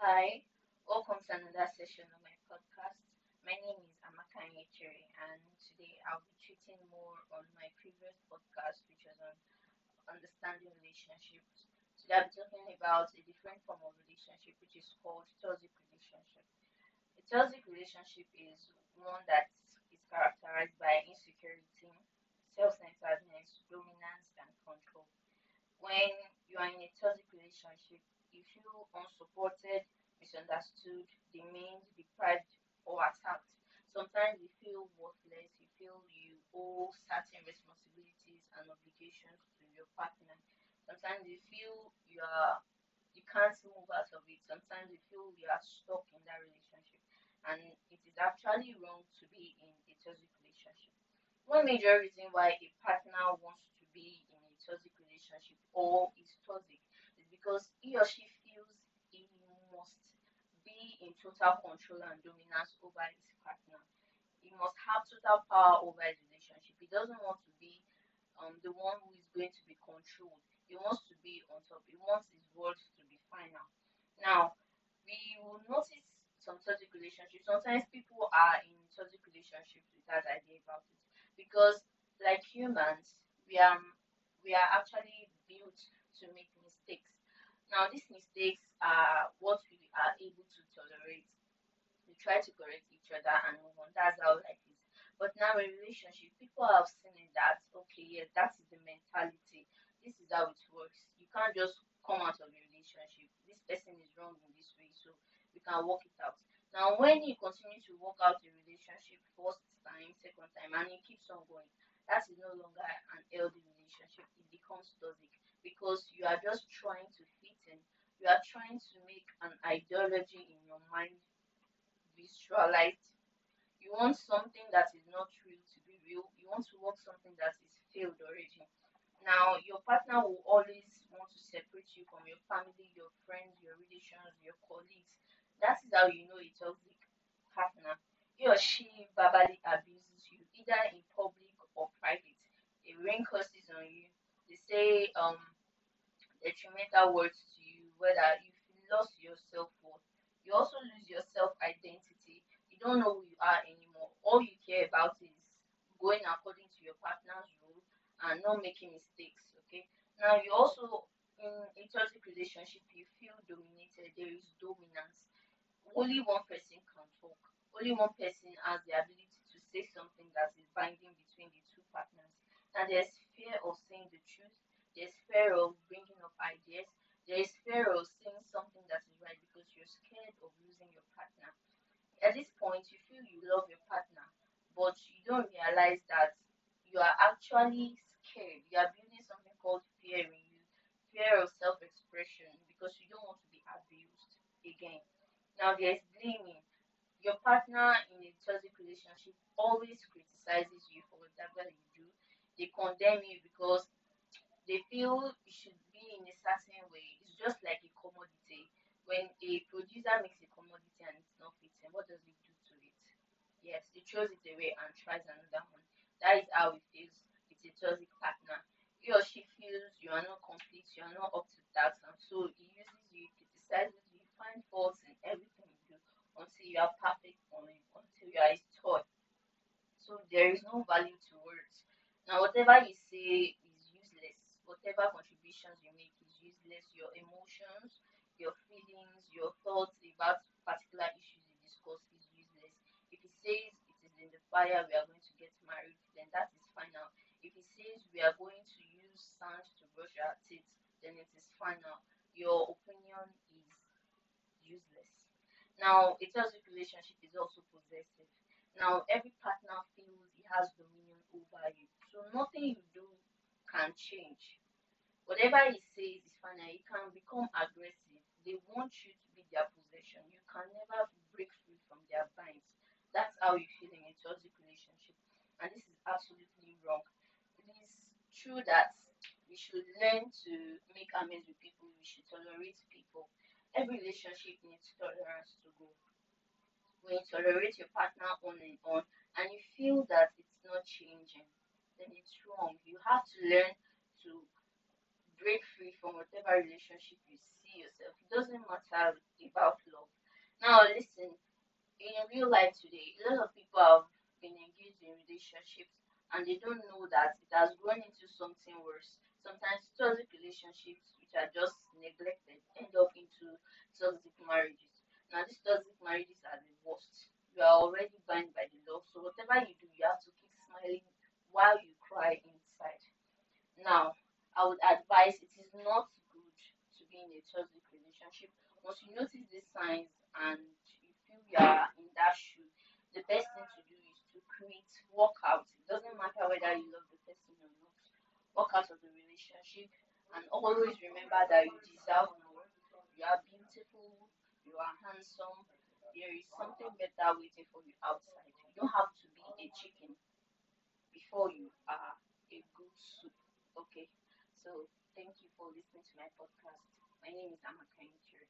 Hi, welcome to another session of my podcast. My name is Amaka Nyechere, and today I'll be treating more on my previous podcast, which was on understanding relationships. Today be talking about a different form of relationship, which is called toxic relationship. A toxic relationship is one that is characterized by insecurity, self-centeredness, dominance, and control. When you are in a toxic relationship, you feel unsupported, misunderstood, demeaned, deprived, or attacked. Sometimes you you feel you owe certain responsibilities and obligations to your partner. Sometimes you feel you are you can't move out of it. Sometimes you feel you are stuck in that relationship. And it is actually wrong to be in a toxic relationship. One major reason why a partner wants to be in a toxic relationship or is toxic is because he or she feels he must be in total control and dominance over his partner. He must have total power over his relationship. He doesn't want to be um, the one who is going to be controlled. He wants to be on top. He wants his words to be final. Now, we will notice some toxic relationships. Sometimes people are in toxic relationships without idea about it because, like humans, we are we are actually built to make mistakes. Now, these mistakes are what we are able to tolerate. We try to correct each other and. That's how life is. But now in relationship, people have seen that okay, yes, that is the mentality. This is how it works. You can't just come out of a relationship. This person is wrong in this way, so we can work it out. Now, when you continue to work out a relationship first time, second time, and it keeps on going, that is no longer an healthy relationship. It becomes toxic because you are just trying to fit in. You are trying to make an ideology in your mind visualized. You want something that is not real to be real. You want to work something that is failed already. Now, your partner will always want to separate you from your family, your friends, your relations, your colleagues. That is how you know a toxic partner. He or she verbally abuses you, either in public or private. They rain curses on you. They say um detrimental words to you, whether you've lost your self worth. You also lose your self identity. You don't know who you are anymore. All you care about is going according to your partner's rule and not making mistakes. Okay. Now you also in a toxic relationship you feel dominated. There is dominance. Only one person can talk. Only one person has the ability to say something that is binding between the two partners. Now there's fear of saying the truth. There's fear of bringing up ideas. There is fear of saying something that is right because you're scared of losing your partner. At this point, you feel you love your partner, but you don't realize that you are actually scared. You are building something called fear in you, fear of self expression because you don't want to be abused again. Now, there's blaming. Your partner in a toxic relationship always criticizes you for whatever you do. They condemn you because they feel you should be in a certain way. It's just like a commodity. When a producer makes a commodity and it's not fitting, what does it? Yes, it throws it away and tries another one. That is how it feels. It's a toxic partner. He or she feels you are not complete, you are not up to task, and so he uses you, criticizes you, find faults in everything you do until you are perfect for him, until you are his toy. So there is no value to words. Now, whatever you say is useless. Whatever contributions you make is useless. Your emotions, your feelings, your thoughts about particular issues fire, we are going to get married, then that is final. If he says we are going to use sand to brush our teeth, then it is final. Your opinion is useless. Now, a toxic relationship is also possessive. Now, every partner feels he has dominion over you. So nothing you do can change. Whatever he says is final. He can become aggressive. They want you to be their possession. You can never break free from their binds. That's how you feel in a toxic relationship. And this is absolutely wrong. It is true that we should learn to make amends with people. We should tolerate people. Every relationship needs tolerance to go. When you tolerate your partner on and on, and you feel that it's not changing, then it's wrong. You have to learn to break free from whatever relationship you see yourself. It doesn't matter about love Now, listen, in real life today, a lot of people have been engaged in relationships and they don't know that it has grown into something worse. Sometimes toxic relationships, which are just neglected, end up into toxic marriages. Now, these toxic marriages are the worst. You are already bound by the law, so whatever you do, you have to keep smiling while you cry inside. Now, I would advise it is not good to be in a toxic relationship. Once you notice these signs and feel you are in that shoe, the best thing to do is to create, work out. It doesn't matter whether you love the person or not. Work out of the relationship and always remember that you deserve more. You are beautiful, you are handsome. There is something better waiting for you outside. You don't have to be a chicken before you are a good soup. Okay. So thank you for listening to my podcast. My name is Amaka.